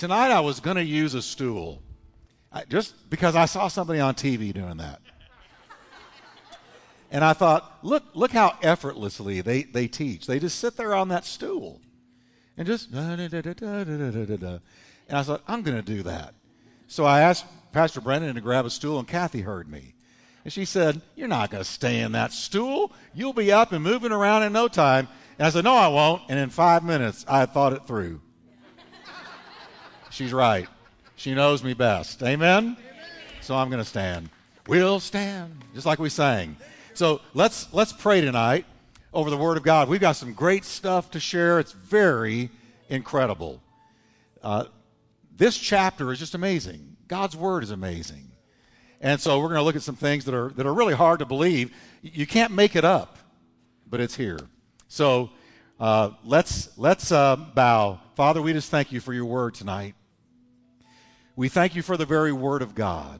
tonight I was going to use a stool I, just because I saw somebody on TV doing that. And I thought, look, look how effortlessly they, they teach. They just sit there on that stool and just da, da, da, da, da, da, da, da. And I thought, I'm going to do that. So I asked Pastor Brendan to grab a stool, and Kathy heard me. And she said, You're not going to stay in that stool. You'll be up and moving around in no time. And I said, No, I won't. And in five minutes, I thought it through. She's right. She knows me best. Amen? So I'm going to stand. We'll stand, just like we sang. So let's, let's pray tonight over the Word of God. We've got some great stuff to share. It's very incredible. Uh, this chapter is just amazing. God's Word is amazing. And so we're going to look at some things that are, that are really hard to believe. You can't make it up, but it's here. So uh, let's, let's uh, bow. Father, we just thank you for your Word tonight. We thank you for the very Word of God.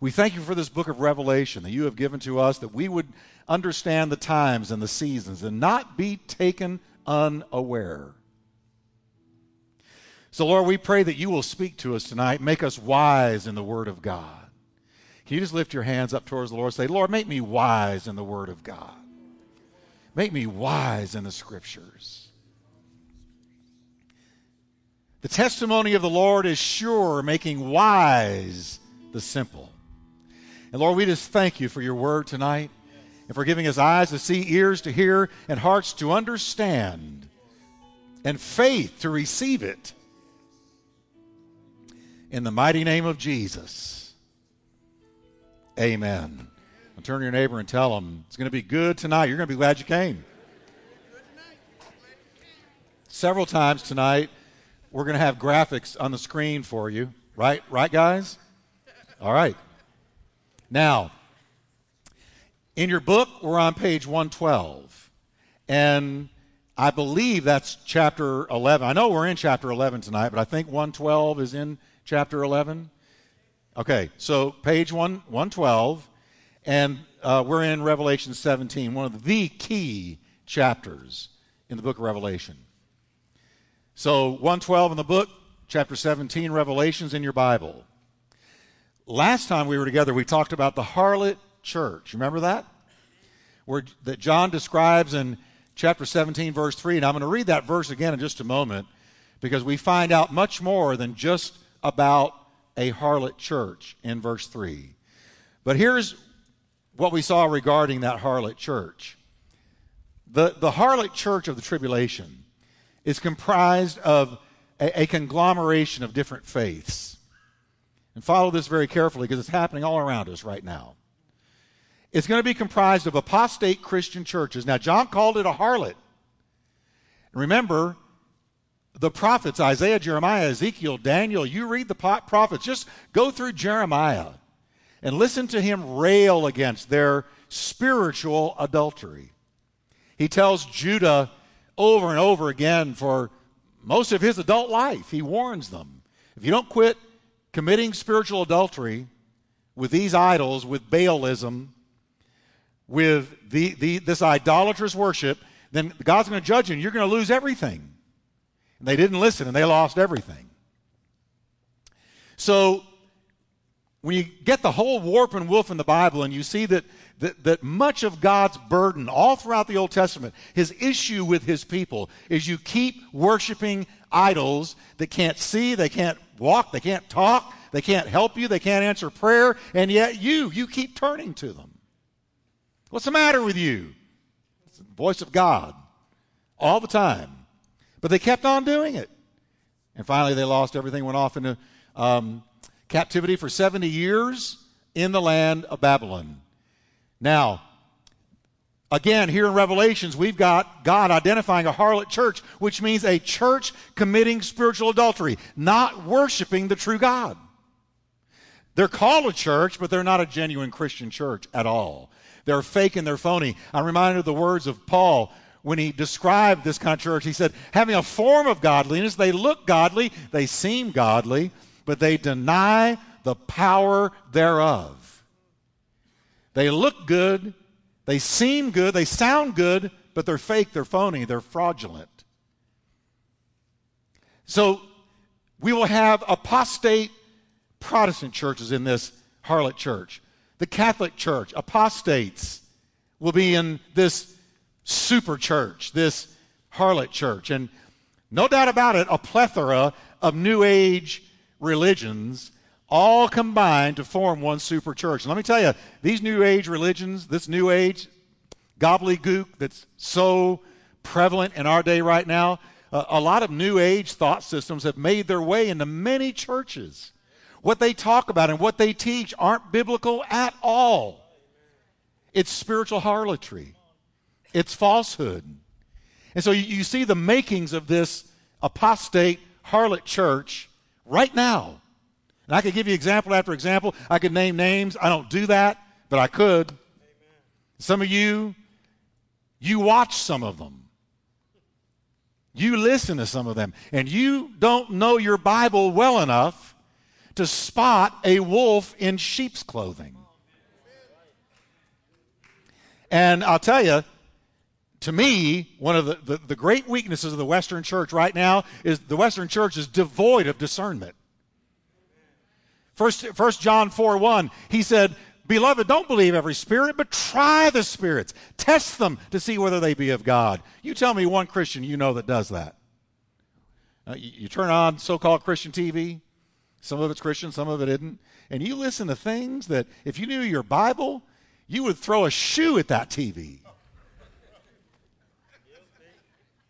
We thank you for this book of Revelation that you have given to us that we would understand the times and the seasons and not be taken unaware. So, Lord, we pray that you will speak to us tonight, make us wise in the Word of God. Can you just lift your hands up towards the Lord and say, Lord, make me wise in the Word of God? Make me wise in the Scriptures. The testimony of the Lord is sure, making wise the simple. And Lord, we just thank you for your word tonight and for giving us eyes to see, ears to hear, and hearts to understand, and faith to receive it. In the mighty name of Jesus. Amen. Turn to your neighbor and tell them it's going to be good tonight. You're going to be glad you came. Several times tonight, we're going to have graphics on the screen for you. Right? Right, guys? All right. Now, in your book, we're on page 112. And I believe that's chapter 11. I know we're in chapter 11 tonight, but I think 112 is in chapter 11. Okay, so page 1, 112, and uh, we're in Revelation 17, one of the key chapters in the book of Revelation. So 112 in the book, chapter 17, Revelations in your Bible. Last time we were together, we talked about the harlot church. You remember that? Where that John describes in chapter 17, verse 3. And I'm going to read that verse again in just a moment because we find out much more than just about a harlot church in verse 3. But here's what we saw regarding that harlot church. The, the harlot church of the tribulation is comprised of a, a conglomeration of different faiths. And follow this very carefully because it's happening all around us right now. It's going to be comprised of apostate Christian churches. Now, John called it a harlot. Remember, the prophets, Isaiah, Jeremiah, Ezekiel, Daniel, you read the prophets, just go through Jeremiah and listen to him rail against their spiritual adultery. He tells Judah over and over again for most of his adult life, he warns them if you don't quit committing spiritual adultery with these idols, with Baalism, with the, the, this idolatrous worship, then God's going to judge you and you're going to lose everything. And they didn't listen and they lost everything. So, when you get the whole warp and woof in the Bible and you see that, that, that much of God's burden all throughout the Old Testament, his issue with his people, is you keep worshiping idols that can't see, they can't walk, they can't talk, they can't help you, they can't answer prayer, and yet you, you keep turning to them. What's the matter with you? It's the voice of God all the time. But they kept on doing it. And finally, they lost everything, went off into um, captivity for 70 years in the land of Babylon. Now, Again, here in Revelations, we've got God identifying a harlot church, which means a church committing spiritual adultery, not worshiping the true God. They're called a church, but they're not a genuine Christian church at all. They're fake and they're phony. I'm reminded of the words of Paul when he described this kind of church. He said, having a form of godliness, they look godly, they seem godly, but they deny the power thereof. They look good, they seem good, they sound good, but they're fake, they're phony, they're fraudulent. So We will have apostate Protestant churches in this harlot church. The Catholic Church, apostates, will be in this super church, this harlot church. And no doubt about it, a plethora of New Age religions all combined to form one super church. And let me tell you, these New Age religions, this New Age gobbledygook that's so prevalent in our day right now, uh, a lot of New Age thought systems have made their way into many churches. What they talk about and what they teach aren't biblical at all. It's spiritual harlotry, it's falsehood. And so you, you see the makings of this apostate harlot church right now. And I could give you example after example. I could name names. I don't do that, but I could. Amen. Some of you, you watch some of them. You listen to some of them. And you don't know your Bible well enough to spot a wolf in sheep's clothing. And I'll tell you, to me, one of the, the, the, great weaknesses of the Western church right now is the Western church is devoid of discernment. First, First John 4 1, he said, Beloved, don't believe every spirit, but try the spirits. Test them to see whether they be of God. You tell me one Christian you know that does that. Uh, you, you turn on so called Christian TV, some of it's Christian, some of it isn't, and you listen to things that if you knew your Bible, you would throw a shoe at that TV.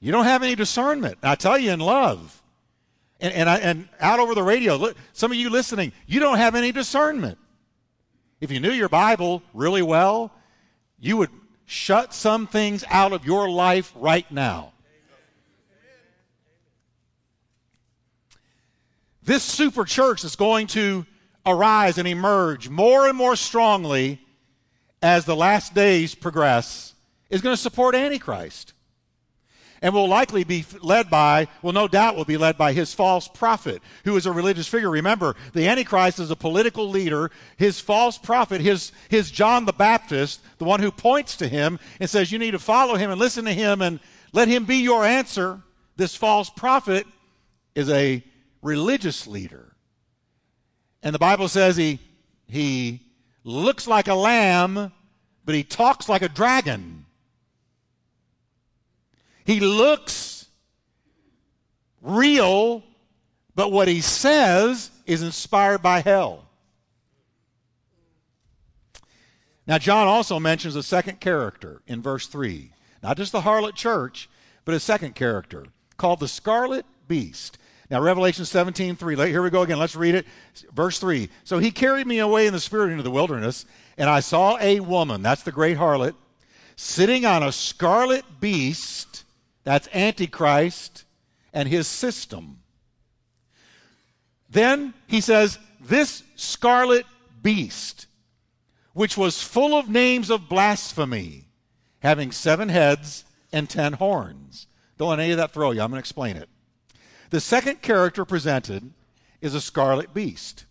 You don't have any discernment. I tell you in love. And, and, I, and out over the radio, some of you listening, you don't have any discernment. If you knew your Bible really well, you would shut some things out of your life right now. This super church is going to arise and emerge more and more strongly as the last days progress, is going to support Antichrist and will likely be led by, well, no doubt will be led by his false prophet, who is a religious figure. Remember, the Antichrist is a political leader. His false prophet, his, his John the Baptist, the one who points to him and says, you need to follow him and listen to him and let him be your answer. This false prophet is a religious leader. And the Bible says he, he looks like a lamb, but he talks like a dragon. He looks real, but what he says is inspired by hell. Now, John also mentions a second character in verse 3. Not just the harlot church, but a second character called the scarlet beast. Now, Revelation 17, 3. Here we go again. Let's read it. Verse 3. So he carried me away in the spirit into the wilderness, and I saw a woman, that's the great harlot, sitting on a scarlet beast that's Antichrist and his system. Then he says, This scarlet beast, which was full of names of blasphemy, having seven heads and ten horns. Don't let any of that throw you. I'm going to explain it. The second character presented is a scarlet beast.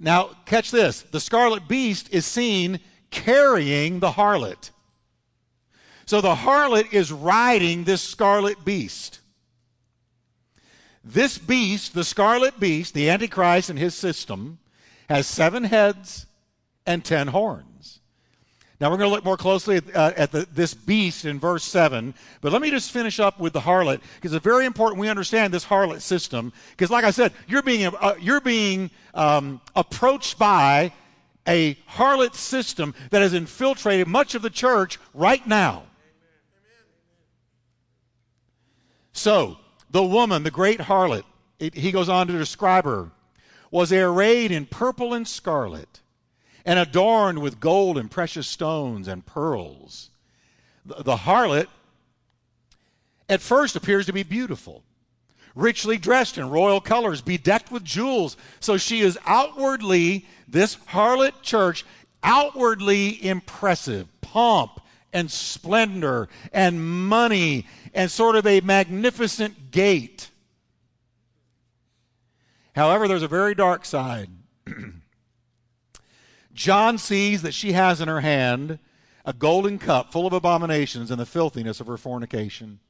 Now, catch this the scarlet beast is seen carrying the harlot. So the harlot is riding this scarlet beast. This beast, the scarlet beast, the Antichrist and his system, has seven heads and ten horns. Now we're going to look more closely at, uh, at the, this beast in verse 7. But let me just finish up with the harlot because it's very important we understand this harlot system. Because, like I said, you're being, uh, you're being um, approached by a harlot system that has infiltrated much of the church right now. So, the woman, the great harlot, it, he goes on to describe her, was arrayed in purple and scarlet, and adorned with gold and precious stones and pearls. The, the harlot at first appears to be beautiful, richly dressed in royal colors, bedecked with jewels. So she is outwardly, this harlot church, outwardly impressive, pomp and splendor and money and sort of a magnificent gate. However, there's a very dark side. John sees that she has in her hand a golden cup full of abominations and the filthiness of her fornication.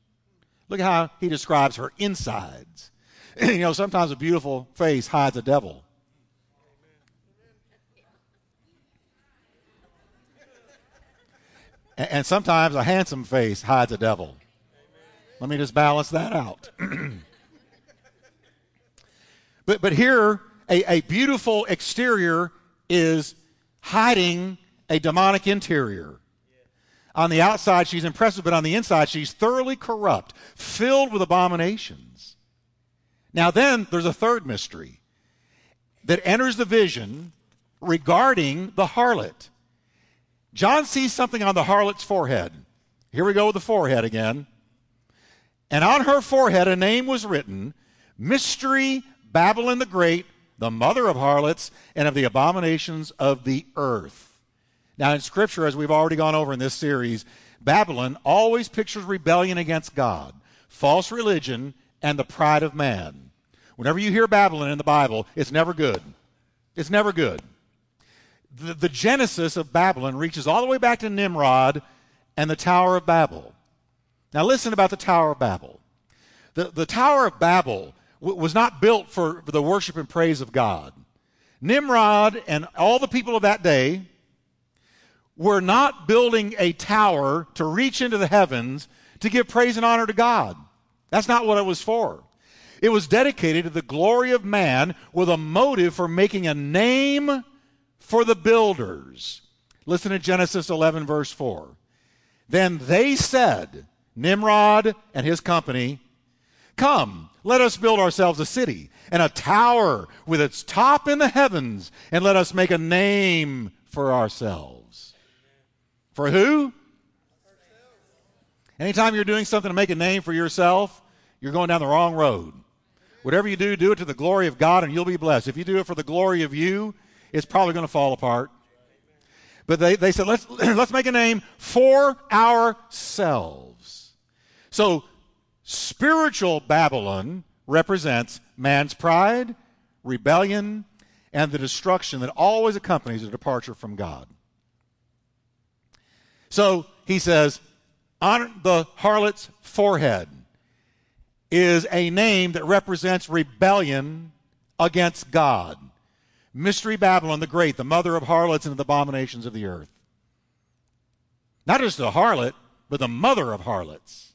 Look at how he describes her insides. you know, sometimes a beautiful face hides a devil. And sometimes a handsome face hides a devil. Let me just balance that out. but, but here, a, a beautiful exterior is hiding a demonic interior. On the outside, she's impressive, but on the inside, she's thoroughly corrupt, filled with abominations. Now, then, there's a third mystery that enters the vision regarding the harlot. John sees something on the harlot's forehead. Here we go with the forehead again. And on her forehead a name was written Mystery Babylon the Great, the mother of harlots and of the abominations of the earth. Now, in Scripture, as we've already gone over in this series, Babylon always pictures rebellion against God, false religion, and the pride of man. Whenever you hear Babylon in the Bible, it's never good. It's never good the, the genesis of Babylon reaches all the way back to Nimrod and the Tower of Babel. Now, listen about the Tower of Babel. The, the Tower of Babel w- was not built for, for the worship and praise of God. Nimrod and all the people of that day were not building a tower to reach into the heavens to give praise and honor to God. That's not what it was for. It was dedicated to the glory of man with a motive for making a name for the builders. Listen to Genesis 11, verse 4. Then they said, Nimrod and his company, Come, let us build ourselves a city and a tower with its top in the heavens, and let us make a name for ourselves. For who? Anytime you're doing something to make a name for yourself, you're going down the wrong road. Whatever you do, do it to the glory of God, and you'll be blessed. If you do it for the glory of you, it's probably going to fall apart. But they, they said, let's, let's make a name for ourselves. So, spiritual Babylon represents man's pride, rebellion, and the destruction that always accompanies a departure from God. So, he says, on the harlot's forehead is a name that represents rebellion against God. Mystery Babylon the Great, the mother of harlots and of the abominations of the earth. Not just the harlot, but the mother of harlots.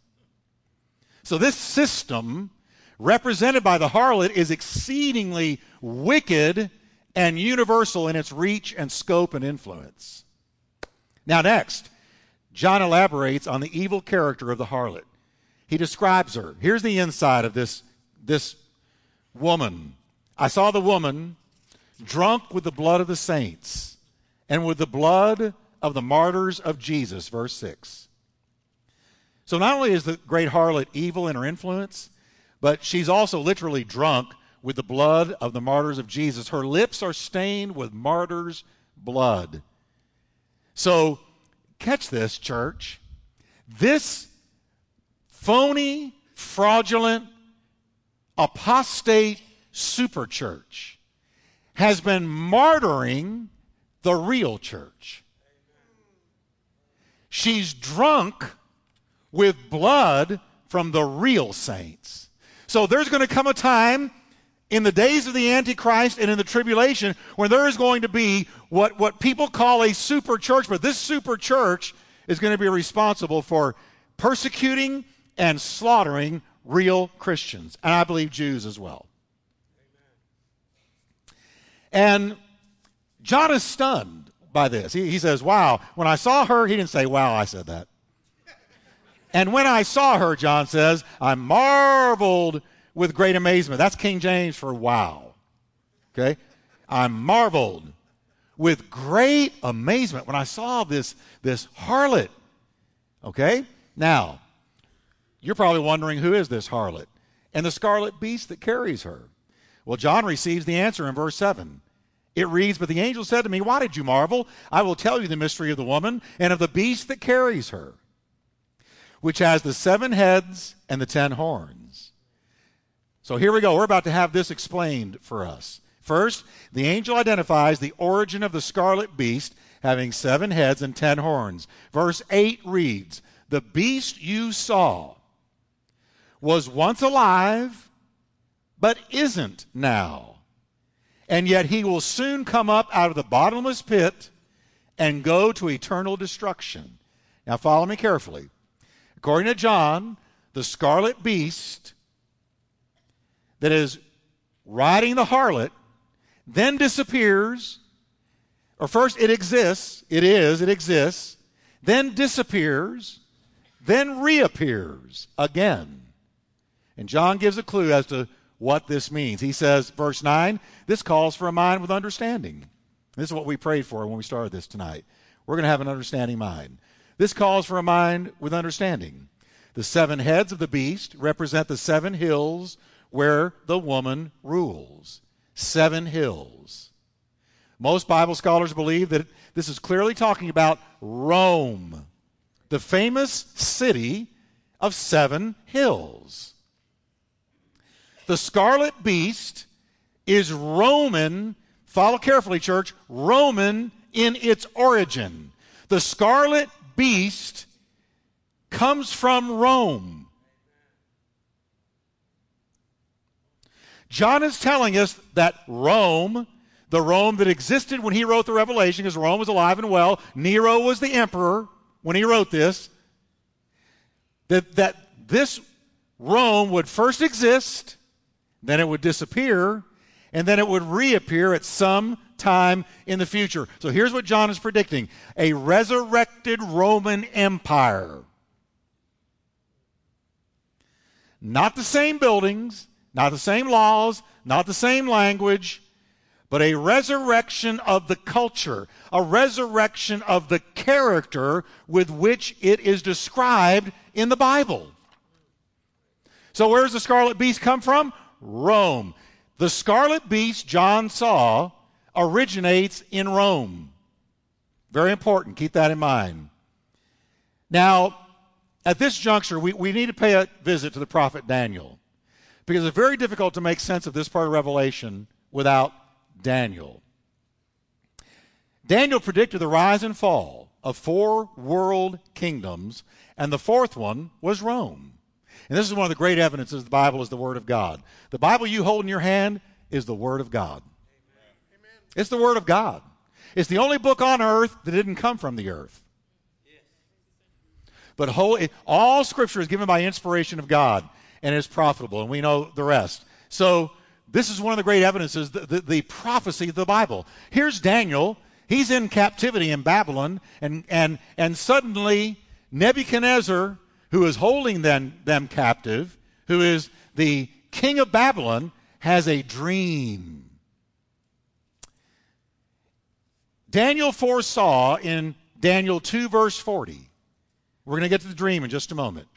So this system, represented by the harlot, is exceedingly wicked and universal in its reach and scope and influence. Now, next, John elaborates on the evil character of the harlot. He describes her. Here's the inside of this, this woman. I saw the woman drunk with the blood of the saints and with the blood of the martyrs of Jesus, verse 6. So not only is the great harlot evil in her influence, but she's also literally drunk with the blood of the martyrs of Jesus. Her lips are stained with martyrs' blood. So, catch this, church. This phony, fraudulent, apostate superchurch has been martyring the real church. She's drunk with blood from the real saints. So there's going to come a time in the days of the Antichrist and in the tribulation when there is going to be what, what people call a super church, but this super church is going to be responsible for persecuting and slaughtering real Christians, and I believe Jews as well. And John is stunned by this. He, he says, Wow. When I saw her, he didn't say, Wow, I said that. And when I saw her, John says, I marveled with great amazement. That's King James for wow. Okay? I marveled with great amazement when I saw this, this harlot. Okay? Now, you're probably wondering who is this harlot? And the scarlet beast that carries her. Well, John receives the answer in verse 7. It reads, But the angel said to me, Why did you marvel? I will tell you the mystery of the woman and of the beast that carries her, which has the seven heads and the ten horns. So here we go. We're about to have this explained for us. First, the angel identifies the origin of the scarlet beast having seven heads and ten horns. Verse 8 reads, The beast you saw was once alive but isn't now. And yet he will soon come up out of the bottomless pit and go to eternal destruction. Now, follow me carefully. According to John, the scarlet beast that is riding the harlot then disappears, or first it exists, it is, it exists, then disappears, then reappears again. And John gives a clue as to what this means. He says, verse 9, this calls for a mind with understanding. This is what we prayed for when we started this tonight. We're going to have an understanding mind. This calls for a mind with understanding. The seven heads of the beast represent the seven hills where the woman rules. Seven hills. Most Bible scholars believe that this is clearly talking about Rome, the famous city of seven hills. The scarlet beast is Roman, follow carefully, church, Roman in its origin. The scarlet beast comes from Rome. John is telling us that Rome, the Rome that existed when he wrote the Revelation, because Rome was alive and well, Nero was the emperor when he wrote this, that, that this Rome would first exist then it would disappear, and then it would reappear at some time in the future. So here's what John is predicting a resurrected Roman Empire. Not the same buildings, not the same laws, not the same language, but a resurrection of the culture, a resurrection of the character with which it is described in the Bible. So, where does the scarlet beast come from? Rome. The scarlet beast John saw originates in Rome. Very important. Keep that in mind. Now, at this juncture, we, we need to pay a visit to the prophet Daniel because it's very difficult to make sense of this part of Revelation without Daniel. Daniel predicted the rise and fall of four world kingdoms, and the fourth one was Rome. And this is one of the great evidences the Bible is the Word of God. The Bible you hold in your hand is the Word of God. Amen. It's the Word of God. It's the only book on earth that didn't come from the earth. But whole, all Scripture is given by inspiration of God and is profitable, and we know the rest. So, this is one of the great evidences the, the, the prophecy of the Bible. Here's Daniel. He's in captivity in Babylon, and, and, and suddenly Nebuchadnezzar who is holding them, them captive, who is the king of Babylon, has a dream. Daniel foresaw in Daniel 2 verse 40. We're going to get to the dream in just a moment.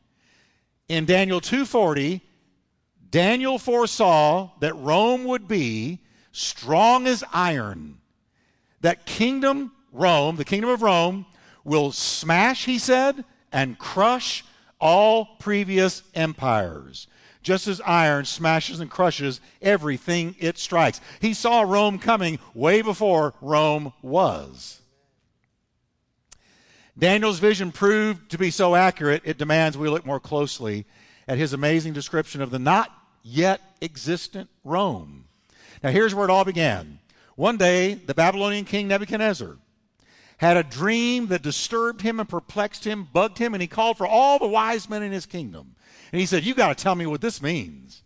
In Daniel 2:40, Daniel foresaw that Rome would be strong as iron. That kingdom Rome, the kingdom of Rome will smash, he said, and crush all previous empires, just as iron smashes and crushes everything it strikes. He saw Rome coming way before Rome was. Daniel's vision proved to be so accurate, it demands we look more closely at his amazing description of the not yet existent Rome. Now, here's where it all began. One day, the Babylonian king Nebuchadnezzar had a dream that disturbed him and perplexed him, bugged him, and he called for all the wise men in his kingdom. And he said, You got to tell me what this means.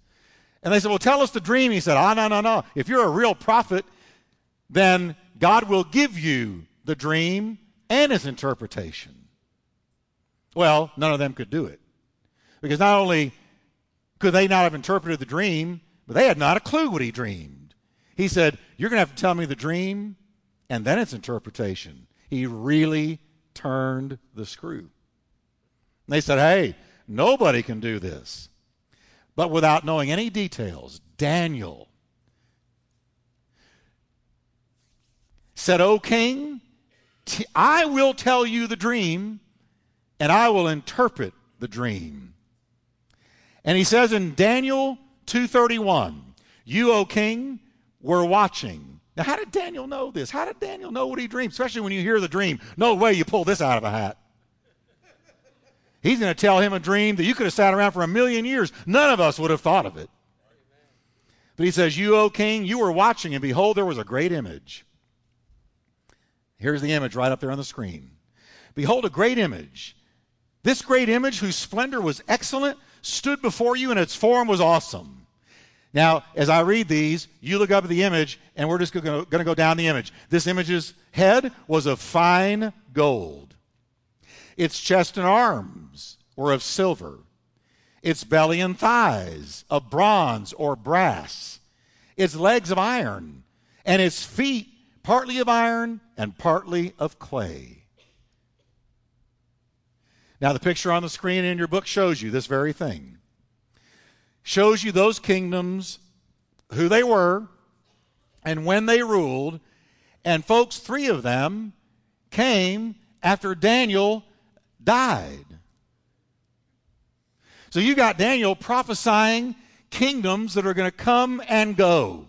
And they said, Well, tell us the dream. He said, Oh, no, no, no. If you're a real prophet, then God will give you the dream and its interpretation. Well, none of them could do it. Because not only could they not have interpreted the dream, but they had not a clue what he dreamed. He said, You're going to have to tell me the dream and then its interpretation he really turned the screw. And they said, hey, nobody can do this. But without knowing any details, Daniel said, O king, t- I will tell you the dream, and I will interpret the dream. And he says in Daniel 2:31, you, O king, were watching now, how did Daniel know this? How did Daniel know what he dreamed? Especially when you hear the dream. No way you pull this out of a hat. He's going to tell him a dream that you could have sat around for a million years. None of us would have thought of it. But he says, You, O king, you were watching, and behold, there was a great image. Here's the image right up there on the screen. Behold, a great image. This great image, whose splendor was excellent, stood before you, and its form was awesome. Now, as I read these, you look up at the image, and we're just going to go down the image. This image's head was of fine gold. Its chest and arms were of silver. Its belly and thighs of bronze or brass. Its legs of iron. And its feet partly of iron and partly of clay. Now, the picture on the screen in your book shows you this very thing. Shows you those kingdoms, who they were, and when they ruled. And, folks, three of them came after Daniel died. So you got Daniel prophesying kingdoms that are going to come and go,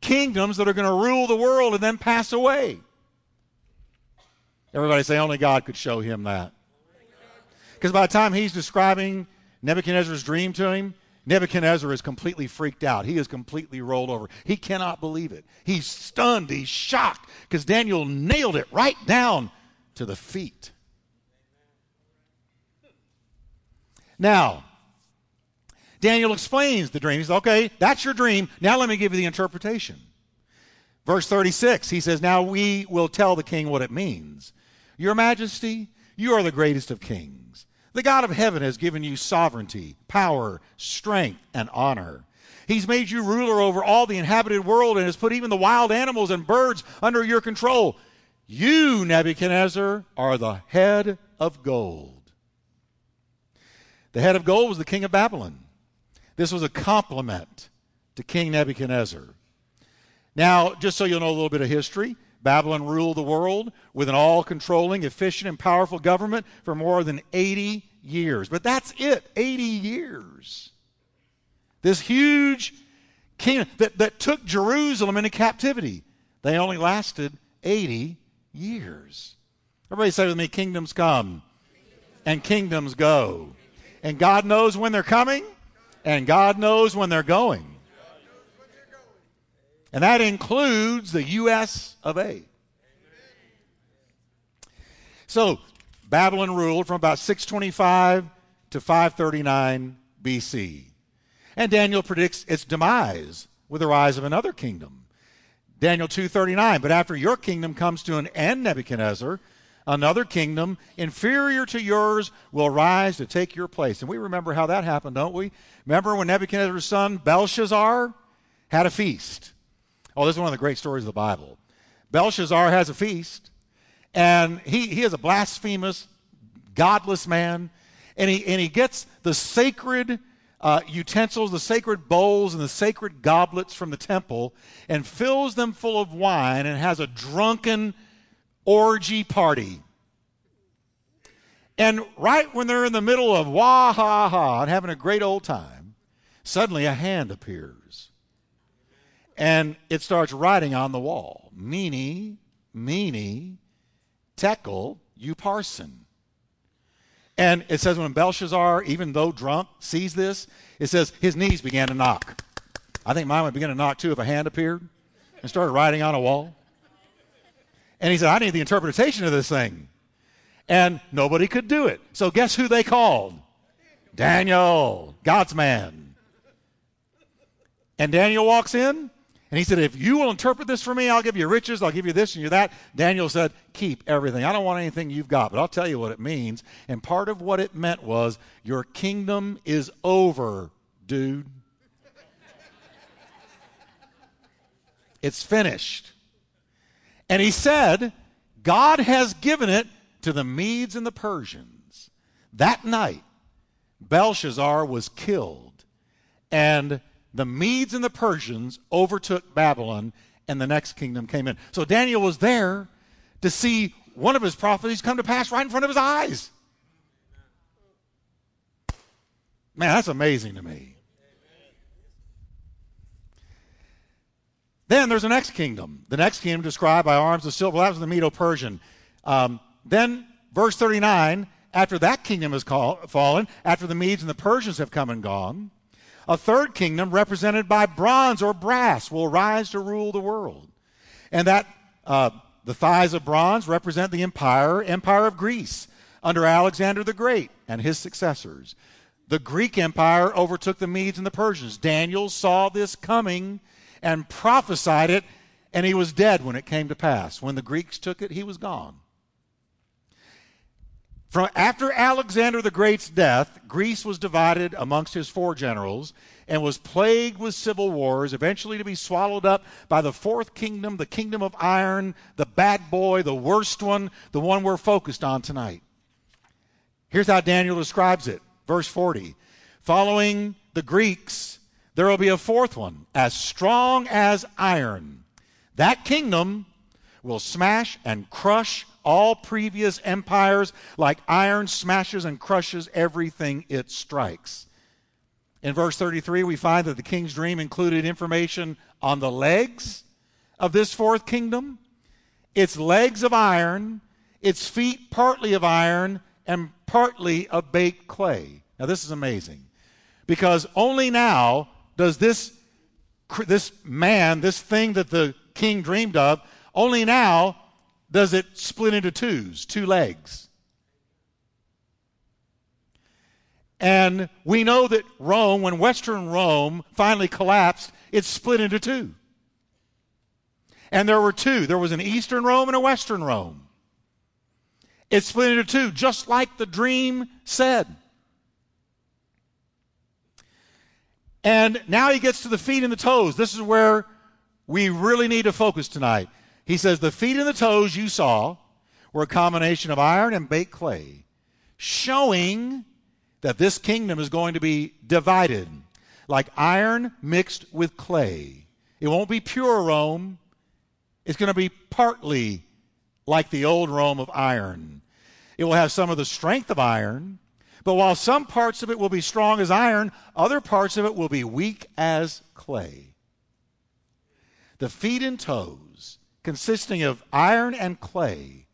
kingdoms that are going to rule the world and then pass away. Everybody say, only God could show him that. Because by the time he's describing Nebuchadnezzar's dream to him, Nebuchadnezzar is completely freaked out. He is completely rolled over. He cannot believe it. He's stunned. He's shocked because Daniel nailed it right down to the feet. Now, Daniel explains the dream. He says, okay, that's your dream. Now let me give you the interpretation. Verse 36, he says, Now we will tell the king what it means. Your majesty, you are the greatest of kings. The God of heaven has given you sovereignty, power, strength, and honor. He's made you ruler over all the inhabited world and has put even the wild animals and birds under your control. You, Nebuchadnezzar, are the head of gold. The head of gold was the king of Babylon. This was a compliment to King Nebuchadnezzar. Now, just so you'll know a little bit of history, Babylon ruled the world with an all controlling, efficient, and powerful government for more than 80 years. But that's it 80 years. This huge kingdom that, that took Jerusalem into captivity, they only lasted 80 years. Everybody say with me, kingdoms come and kingdoms go. And God knows when they're coming, and God knows when they're going. And that includes the U.S. of A. So, Babylon ruled from about 625 to 539 BC. And Daniel predicts its demise with the rise of another kingdom. Daniel 2:39, but after your kingdom comes to an end, Nebuchadnezzar, another kingdom inferior to yours will rise to take your place. And we remember how that happened, don't we? Remember when Nebuchadnezzar's son Belshazzar had a feast? Oh, this is one of the great stories of the Bible. Belshazzar has a feast, and he, he is a blasphemous, godless man, and he, and he gets the sacred uh, utensils, the sacred bowls, and the sacred goblets from the temple, and fills them full of wine, and has a drunken orgy party. And right when they're in the middle of wah ha ha and having a great old time, suddenly a hand appears. And it starts writing on the wall Mene, Mene, Tekel, Upharsin. And it says when Belshazzar, even though drunk, sees this, it says his knees began to knock. I think mine would begin to knock too if a hand appeared and started writing on a wall. And he said, I need the interpretation of this thing. And nobody could do it. So guess who they called? Daniel, God's man. And Daniel walks in and he said, If you will interpret this for me, I'll give you riches, I'll give you this and you that. Daniel said, Keep everything. I don't want anything you've got, but I'll tell you what it means. And part of what it meant was, Your kingdom is over, dude. it's finished. And he said, God has given it to the Medes and the Persians. That night, Belshazzar was killed, and the Medes and the Persians overtook Babylon, and the next kingdom came in. So Daniel was there to see one of his prophecies come to pass right in front of his eyes. Man, that's amazing to me. Then there's the next kingdom. The next kingdom described by arms of silver. That was the Medo Persian. Um, then, verse 39 after that kingdom has call, fallen, after the Medes and the Persians have come and gone, A third kingdom, represented by bronze or brass, will rise to rule the world. And that uh, the thighs of bronze represent the empire, empire of Greece, under Alexander the Great and his successors. The Greek Empire overtook the Medes and the Persians. Daniel saw this coming and prophesied it, and he was dead when it came to pass. When the Greeks took it, he was gone. From after Alexander the Great's death, Greece was divided amongst his four generals and was plagued with civil wars, eventually to be swallowed up by the fourth kingdom, the kingdom of iron, the bad boy, the worst one, the one we're focused on tonight. Here's how Daniel describes it. Verse 40. Following the Greeks, there will be a fourth one, as strong as iron. That kingdom will smash and crush all previous empires like iron smashes and crushes everything it strikes. In verse 33, we find that the king's dream included information on the legs of this fourth kingdom, its legs of iron, its feet partly of iron, and partly of baked clay. Now, this is amazing because only now does this, this man, this thing that the king dreamed of, only now does it split into twos, two legs. And we know that Rome, when Western Rome finally collapsed, it split into two. And there were two there was an Eastern Rome and a Western Rome. It split into two, just like the dream said. And now he gets to the feet and the toes. This is where we really need to focus tonight. He says, The feet and the toes you saw were a combination of iron and baked clay, showing that this kingdom is going to be divided like iron mixed with clay. It won't be pure Rome, it's going to be partly like the old Rome of iron. It will have some of the strength of iron, but while some parts of it will be strong as iron, other parts of it will be weak as clay. The feet and toes consisting of iron and clay,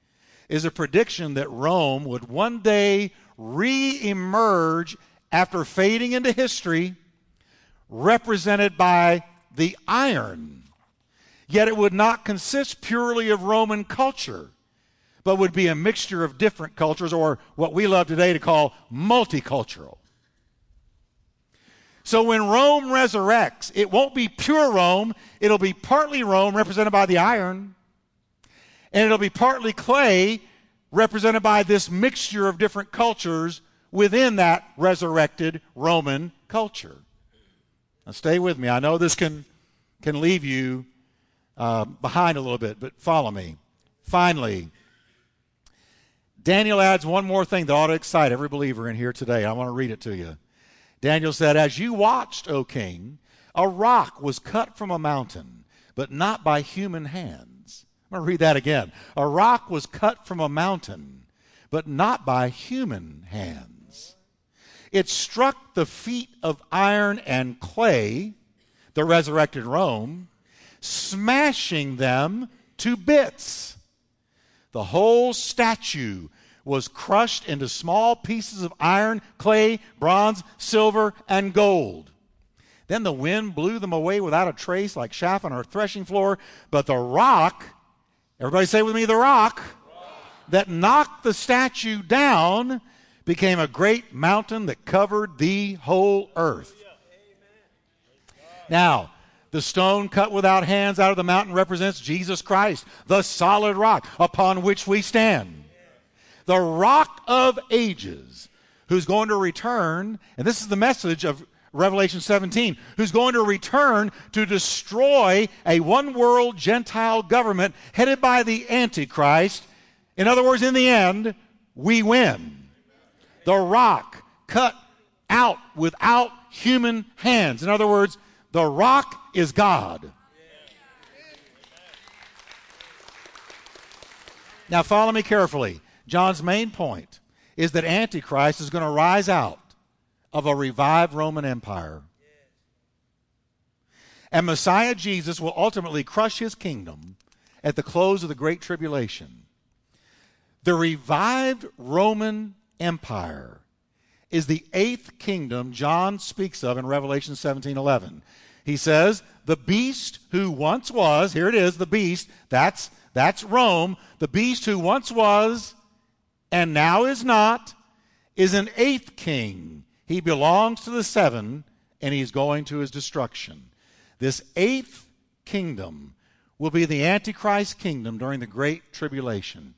is a prediction that Rome would one day re emerge after fading into history, represented by the iron. Yet it would not consist purely of Roman culture, but would be a mixture of different cultures, or what we love today to call multicultural. So when Rome resurrects, it won't be pure Rome, it'll be partly Rome, represented by the iron, and it'll be partly clay, represented by this mixture of different cultures within that resurrected Roman culture. Now, stay with me. I know this can, can leave you uh, behind a little bit, but follow me. Finally, Daniel adds one more thing that ought to excite every believer in here today. I want to read it to you. Daniel said, As you watched, O king, a rock was cut from a mountain, but not by human hands. I'm going to read that again. A rock was cut from a mountain, but not by human hands. It struck the feet of iron and clay, the resurrected Rome, smashing them to bits. The whole statue was crushed into small pieces of iron, clay, bronze, silver, and gold. Then the wind blew them away without a trace, like chaff on our threshing floor. But the rock, everybody say with me, the rock, rock. that knocked the statue down became a great mountain that covered the whole earth. Now, the stone cut without hands out of the mountain represents Jesus Christ, the solid rock upon which we stand the rock of ages, who's going to return, and this is the message of Revelation 17, who's going to return to destroy a one world Gentile government headed by the Antichrist. In other words, in the end, we win. The rock cut out without human hands. In other words, the rock is God. Now, follow me carefully. John's main point is that Antichrist is going to rise out of a revived Roman Empire. And Messiah Jesus will ultimately crush his kingdom at the close of the Great Tribulation. The revived Roman Empire is the eighth kingdom John speaks of in Revelation 17:11. He says, "The beast who once was, here it is, the beast, that's that's Rome, the beast who once was and now is not, is an eighth king. He belongs to the seven and he's going to his destruction." This eighth kingdom will be the Antichrist kingdom during the Great Tribulation.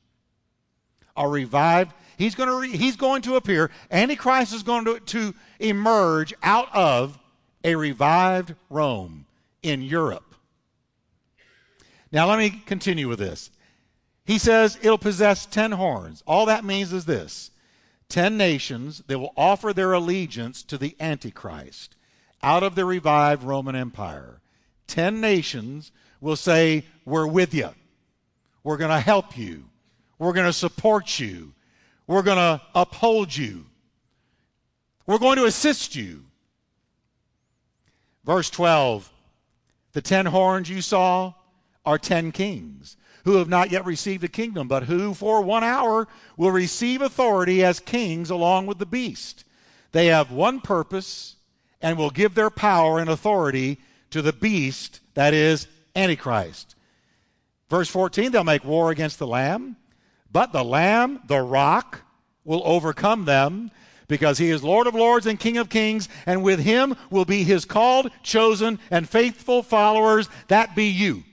A revived, he's going to, re, he's going to appear. Antichrist is going to, to emerge out of a revived Rome in Europe. Now, let me continue with this. He says it'll possess ten horns. All that means is this ten nations that will offer their allegiance to the Antichrist out of the revived Roman Empire. Ten nations will say, We're with you. We're going to help you. We're going to support you. We're going to uphold you. We're going to assist you. Verse 12 The ten horns you saw are ten kings who have not yet received a kingdom, but who for one hour will receive authority as kings along with the beast. They have one purpose and will give their power and authority to the beast, that is, Antichrist. Verse 14, they'll make war against the Lamb, but the Lamb, the rock, will overcome them because he is Lord of lords and King of kings, and with him will be his called, chosen, and faithful followers. That be you.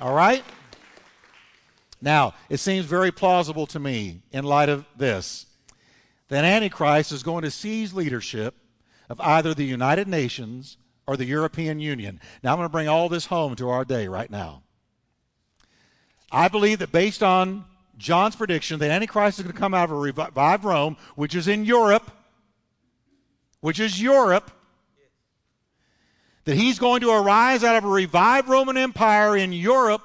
All right? Now, it seems very plausible to me, in light of this, that Antichrist is going to seize leadership of either the United Nations or the European Union. Now, I'm going to bring all this home to our day right now. I believe that based on John's prediction that Antichrist is going to come out of a revived Rome, which is in Europe, which is Europe, that he's going to arise out of a revived Roman Empire in Europe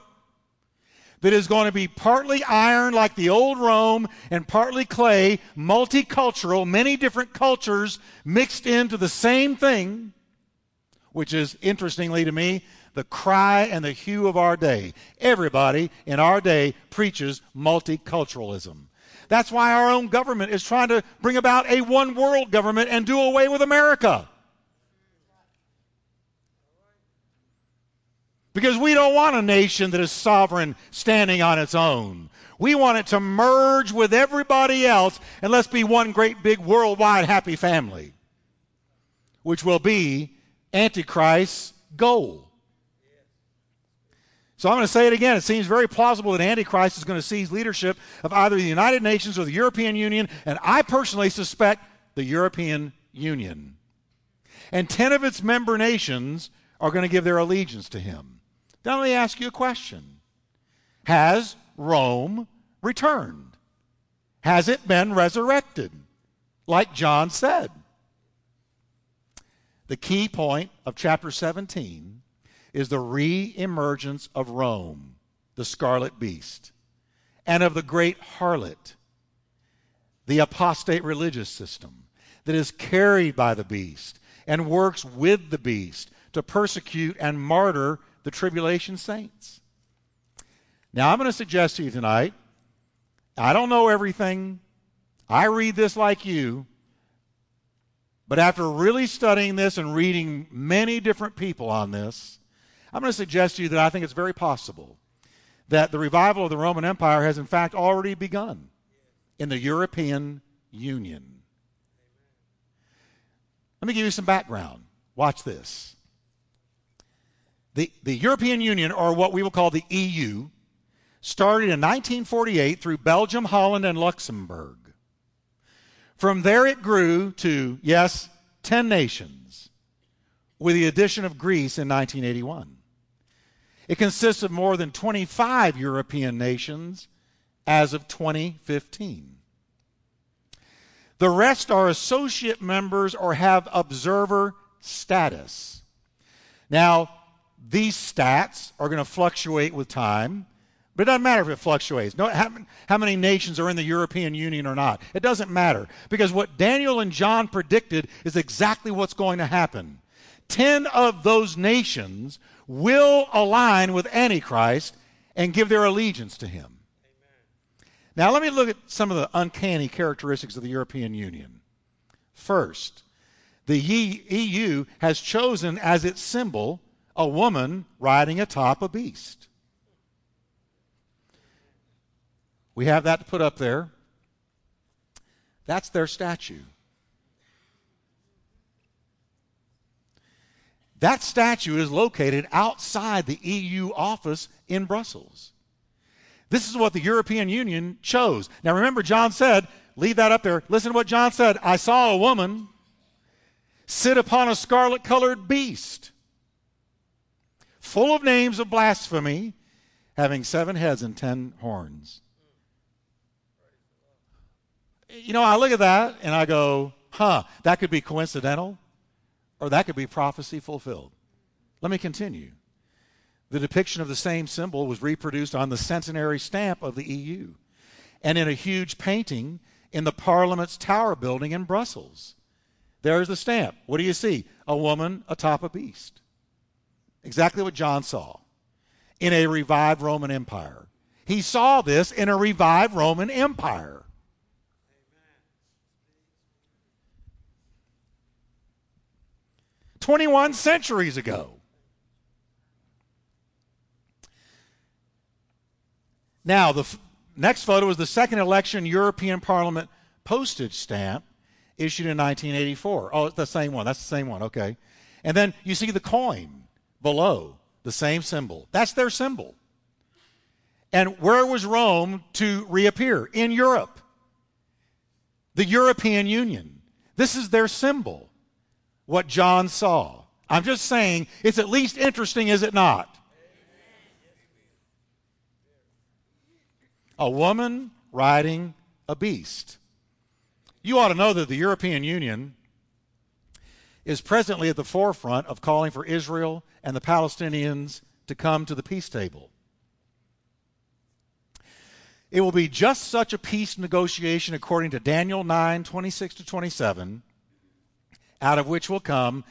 that is going to be partly iron like the old Rome and partly clay, multicultural, many different cultures mixed into the same thing, which is interestingly to me the cry and the hue of our day. Everybody in our day preaches multiculturalism. That's why our own government is trying to bring about a one world government and do away with America. Because we don't want a nation that is sovereign standing on its own. We want it to merge with everybody else and let's be one great big worldwide happy family, which will be Antichrist's goal. So I'm going to say it again. It seems very plausible that Antichrist is going to seize leadership of either the United Nations or the European Union, and I personally suspect the European Union. And 10 of its member nations are going to give their allegiance to him. Now, let me ask you a question Has Rome returned? Has it been resurrected? Like John said. The key point of chapter 17 is the re emergence of Rome, the scarlet beast, and of the great harlot, the apostate religious system that is carried by the beast and works with the beast to persecute and martyr the tribulation saints. Now, I'm going to suggest to you tonight, I don't know everything. I read this like you. But after really studying this and reading many different people on this, I'm going to suggest to you that I think it's very possible that the revival of the Roman Empire has, in fact, already begun in the European Union. Let me give you some background. Watch this. The, the European Union, or what we will call the EU, started in 1948 through Belgium, Holland, and Luxembourg. From there, it grew to, yes, 10 nations, with the addition of Greece in 1981. It consists of more than 25 European nations as of 2015. The rest are associate members or have observer status. Now, these stats are going to fluctuate with time, but it doesn't matter if it fluctuates. No, how, how many nations are in the European Union or not? It doesn't matter because what Daniel and John predicted is exactly what's going to happen. Ten of those nations will align with Antichrist and give their allegiance to him. Amen. Now, let me look at some of the uncanny characteristics of the European Union. First, the EU has chosen as its symbol a woman riding atop a beast. We have that to put up there. That's their statue. That statue is located outside the EU office in Brussels. This is what the European Union chose. Now remember, John said, leave that up there. Listen to what John said. I saw a woman sit upon a scarlet colored beast, full of names of blasphemy, having seven heads and ten horns. You know, I look at that and I go, huh, that could be coincidental or that could be prophecy fulfilled. Let me continue. The depiction of the same symbol was reproduced on the centenary stamp of the EU and in a huge painting in the Parliament's Tower building in Brussels. There's the stamp. What do you see? A woman atop a beast. Exactly what John saw in a revived Roman Empire. He saw this in a revived Roman Empire. 21 centuries ago. Now, the f- next photo is the second election European Parliament postage stamp issued in 1984. Oh, it's the same one. That's the same one. Okay. And then you see the coin below, the same symbol. That's their symbol. And where was Rome to reappear? In Europe. The European Union. This is their symbol what John saw. I'm just saying it's at least interesting, is it not? A woman riding a beast. You ought to know that the European Union is presently at the forefront of calling for Israel and the Palestinians to come to the peace table. It will be just such a peace negotiation according to Daniel 9 26 to 27 out of which will come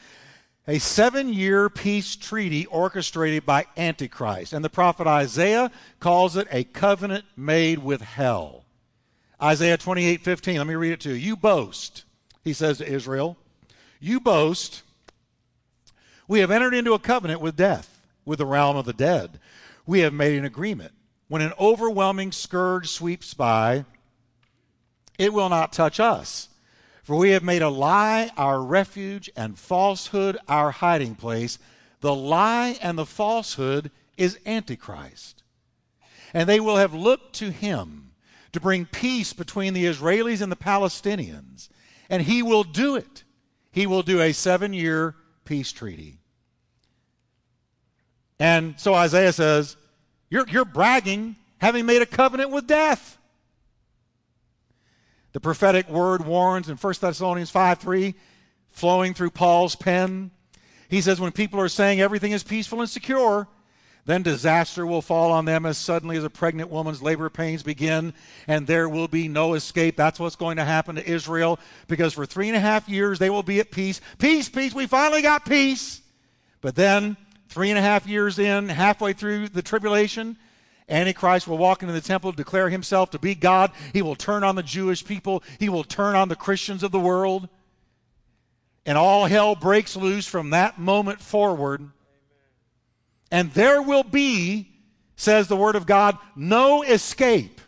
a seven year peace treaty orchestrated by Antichrist. And the prophet Isaiah calls it a covenant made with hell. Isaiah 28 15, let me read it to you. You boast, he says to Israel, you boast, we have entered into a covenant with death, with the realm of the dead. We have made an agreement. When an overwhelming scourge sweeps by, it will not touch us for we have made a lie our refuge and falsehood our hiding place. The lie and the falsehood is Antichrist. And they will have looked to him to bring peace between the Israelis and the Palestinians. And he will do it. He will do a seven year peace treaty. And so Isaiah says, You're, you're bragging having made a covenant with death. The prophetic word warns in 1 Thessalonians 5 3, flowing through Paul's pen. He says, When people are saying everything is peaceful and secure, then disaster will fall on them as suddenly as a pregnant woman's labor pains begin, and there will be no escape. That's what's going to happen to Israel because for three and a half years they will be at peace. Peace, peace, we finally got peace. But then, three and a half years in, halfway through the tribulation, Antichrist will walk into the temple, declare himself to be God. He will turn on the Jewish people, he will turn on the Christians of the world. And all hell breaks loose from that moment forward. And there will be, says the Word of God, no escape.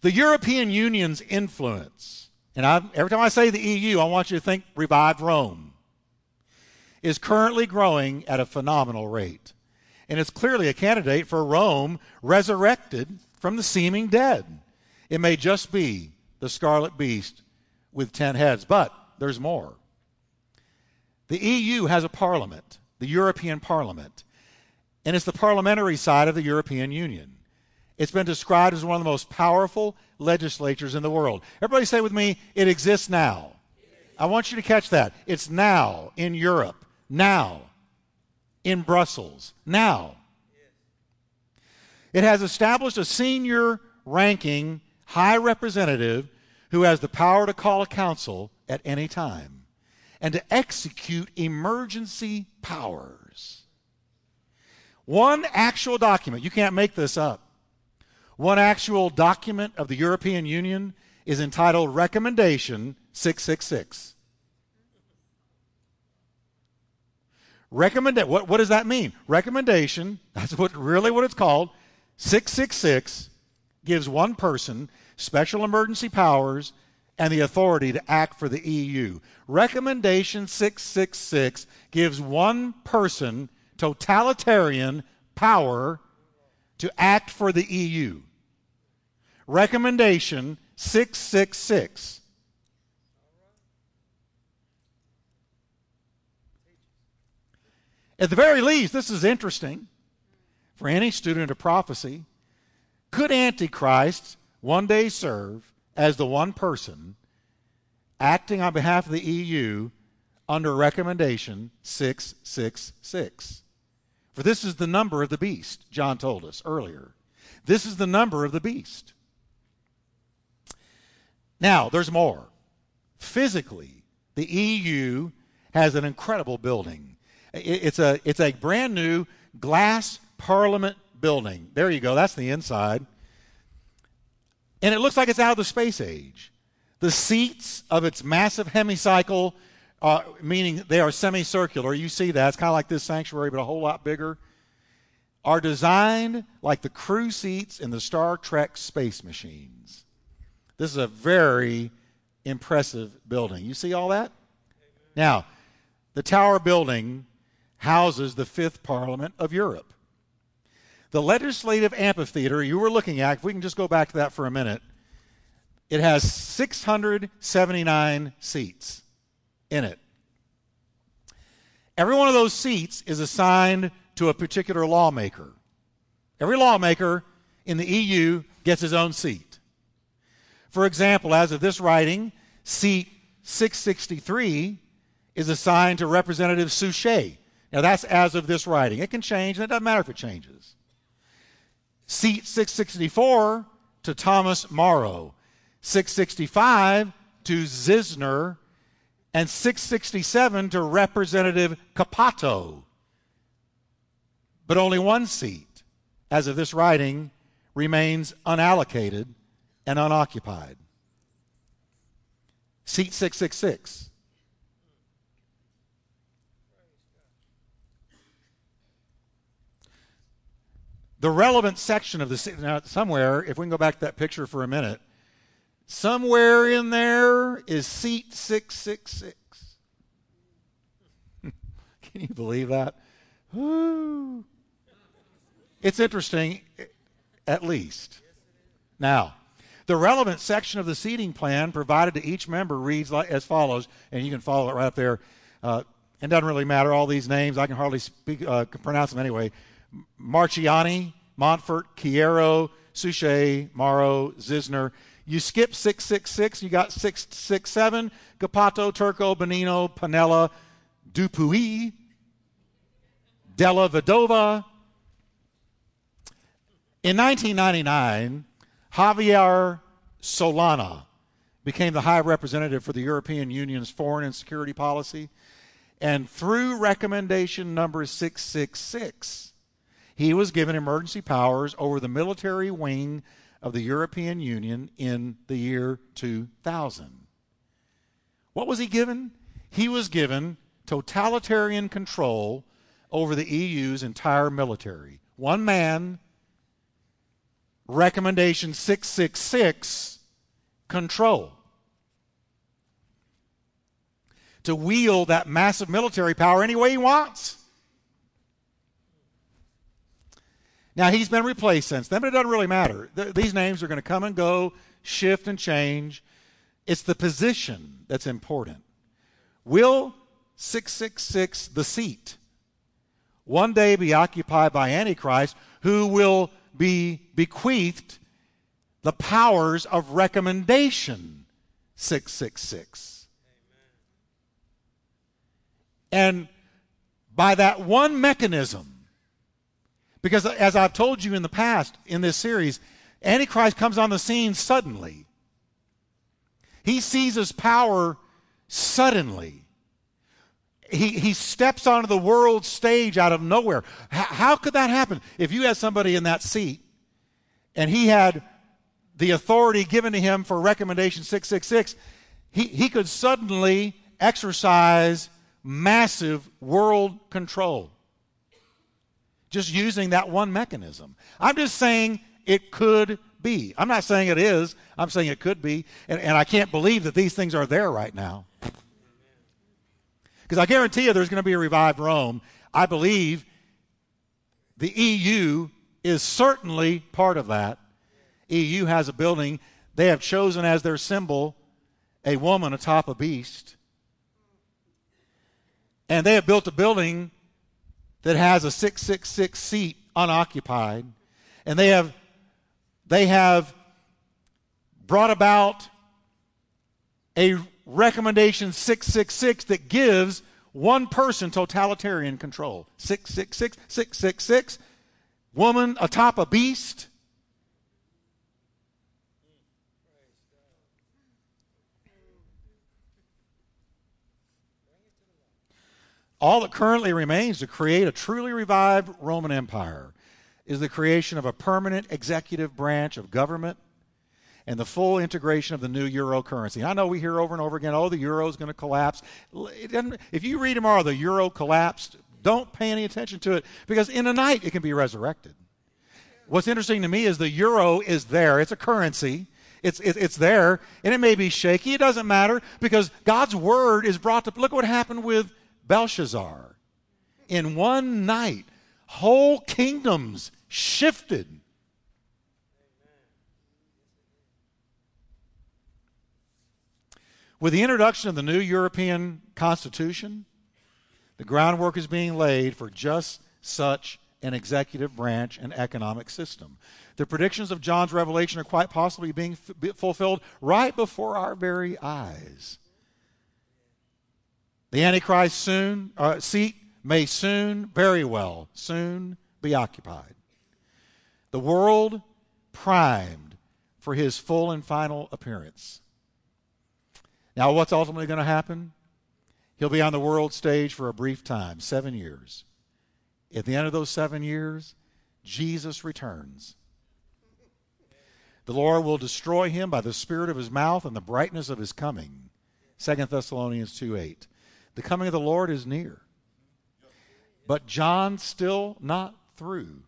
The European Union's influence, and I, every time I say the EU, I want you to think revived Rome is currently growing at a phenomenal rate. And it's clearly a candidate for Rome resurrected from the seeming dead. It may just be the scarlet beast with ten heads, but there's more. The EU has a parliament, the European Parliament, and it's the parliamentary side of the European Union. It's been described as one of the most powerful legislatures in the world. Everybody say with me, it exists now. I want you to catch that. It's now in Europe now in Brussels. Now. It has established a senior ranking high representative who has the power to call a council at any time and to execute emergency powers. One actual document, you can't make this up. One actual document of the European Union is entitled Recommendation 666. Recommend what, what does that mean? Recommendation, that's what really what it's called. 666 gives one person special emergency powers and the authority to act for the EU. Recommendation 666 gives one person totalitarian power to act for the EU. Recommendation 666. At the very least, this is interesting for any student of prophecy. Could Antichrist one day serve as the one person acting on behalf of the EU under recommendation 666? For this is the number of the beast, John told us earlier. This is the number of the beast. Now, there's more. Physically, the EU has an incredible building. It's a, it's a brand new glass parliament building. There you go. That's the inside. And it looks like it's out of the space age. The seats of its massive hemicycle, uh, meaning they are semicircular, you see that. It's kind of like this sanctuary, but a whole lot bigger, are designed like the crew seats in the Star Trek space machines. This is a very impressive building. You see all that? Now, the tower building houses the fifth parliament of Europe. The legislative amphitheater you were looking at, if we can just go back to that for a minute, it has 679 seats in it. Every one of those seats is assigned to a particular lawmaker. Every lawmaker in the EU gets his own seat. For example, as of this writing, seat 663 is assigned to Representative Souchet. Now, that's as of this writing. It can change, and it doesn't matter if it changes. Seat 664 to Thomas Morrow, 665 to Zissener, and 667 to Representative Cappato. But only one seat, as of this writing, remains unallocated and unoccupied. Seat 666. The relevant section of the now somewhere, if we can go back to that picture for a minute, somewhere in there is seat 666. can you believe that? Woo. It's interesting, at least. Now, the relevant section of the seating plan provided to each member reads like, as follows, and you can follow it right up there. Uh, it doesn't really matter all these names. I can hardly speak, uh, pronounce them anyway. Marchiani, Montfort, Chiero, Souchet, Morrow, Zissener. You skip 666, you got 667, Cappato, Turco, Bonino, Pannella, Dupuis, Della Vedova. In 1999, Javier Solana became the High Representative for the European Union's foreign and security policy. And through recommendation number 666, he was given emergency powers over the military wing of the European Union in the year 2000. What was he given? He was given totalitarian control over the EU's entire military. One man, recommendation 666, control. To wield that massive military power any way he wants. Now, he's been replaced since then, but it doesn't really matter. Th- these names are going to come and go, shift and change. It's the position that's important. Will 666, the seat, one day be occupied by Antichrist, who will be bequeathed the powers of recommendation 666? And by that one mechanism, because as I've told you in the past in this series, Antichrist comes on the scene suddenly. He seizes power suddenly. he, he steps onto the world stage out of nowhere. H- how could that happen? If you had somebody in that seat and he had the authority given to him for recommendation 666, he, he could suddenly exercise massive world control just using that one mechanism. I'm just saying it could be. I'm not saying it is, I'm saying it could be. And, and I can't believe that these things are there right now. Because I guarantee you there's going to be a revived Rome. I believe the EU is certainly part of that. EU has a building. They have chosen as their symbol a woman atop a beast. And they have built a building that has a 666 seat unoccupied. And they have, they have brought about a recommendation 666 that gives one person totalitarian control. 666, 666, woman atop a beast. All that currently remains to create a truly revived Roman Empire is the creation of a permanent executive branch of government and the full integration of the new euro currency. I know we hear over and over again, oh, the euro is going to collapse. If you read tomorrow, the euro collapsed, don't pay any attention to it because in a night it can be resurrected. What's interesting to me is the euro is there, it's a currency. It's, it, it's there, and it may be shaky. It doesn't matter because God's word is brought to. Look what happened with Belshazzar. In one night, whole kingdoms shifted. With the introduction of the new European Constitution, the groundwork is being laid for just such an executive branch and economic system. The predictions of John's revelation are quite possibly being f- fulfilled right before our very eyes. The Antichrist soon uh, seat may soon, very well, soon be occupied. The world primed for his full and final appearance. Now, what's ultimately going to happen? He'll be on the world stage for a brief time, seven years. At the end of those seven years, Jesus returns. The Lord will destroy him by the spirit of his mouth and the brightness of his coming. 2 Thessalonians 2 8. The coming of the Lord is near. But John still not through.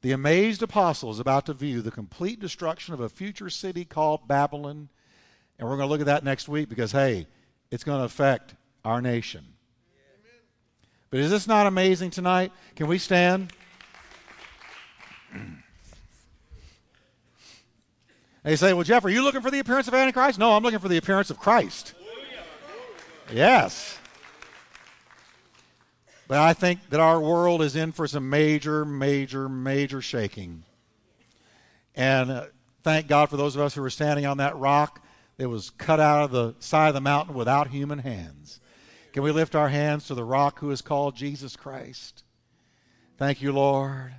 The amazed apostle is about to view the complete destruction of a future city called Babylon. And we're going to look at that next week because, hey, it's going to affect our nation. But is this not amazing tonight? Can we stand? They say, Well, Jeff, are you looking for the appearance of Antichrist? No, I'm looking for the appearance of Christ. Yes. But I think that our world is in for some major, major, major shaking. And uh, thank God for those of us who are standing on that rock that was cut out of the side of the mountain without human hands. Can we lift our hands to the rock who is called Jesus Christ? Thank you, Lord.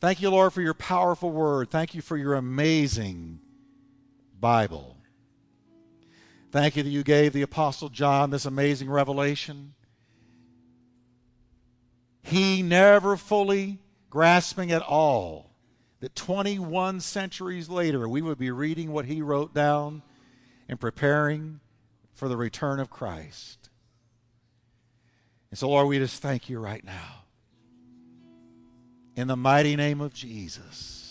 Thank you, Lord, for your powerful word. Thank you for your amazing Bible. Thank you that you gave the Apostle John this amazing revelation he never fully grasping at all that 21 centuries later we would be reading what he wrote down and preparing for the return of Christ. And so, Lord, we just thank you right now. In the mighty name of Jesus.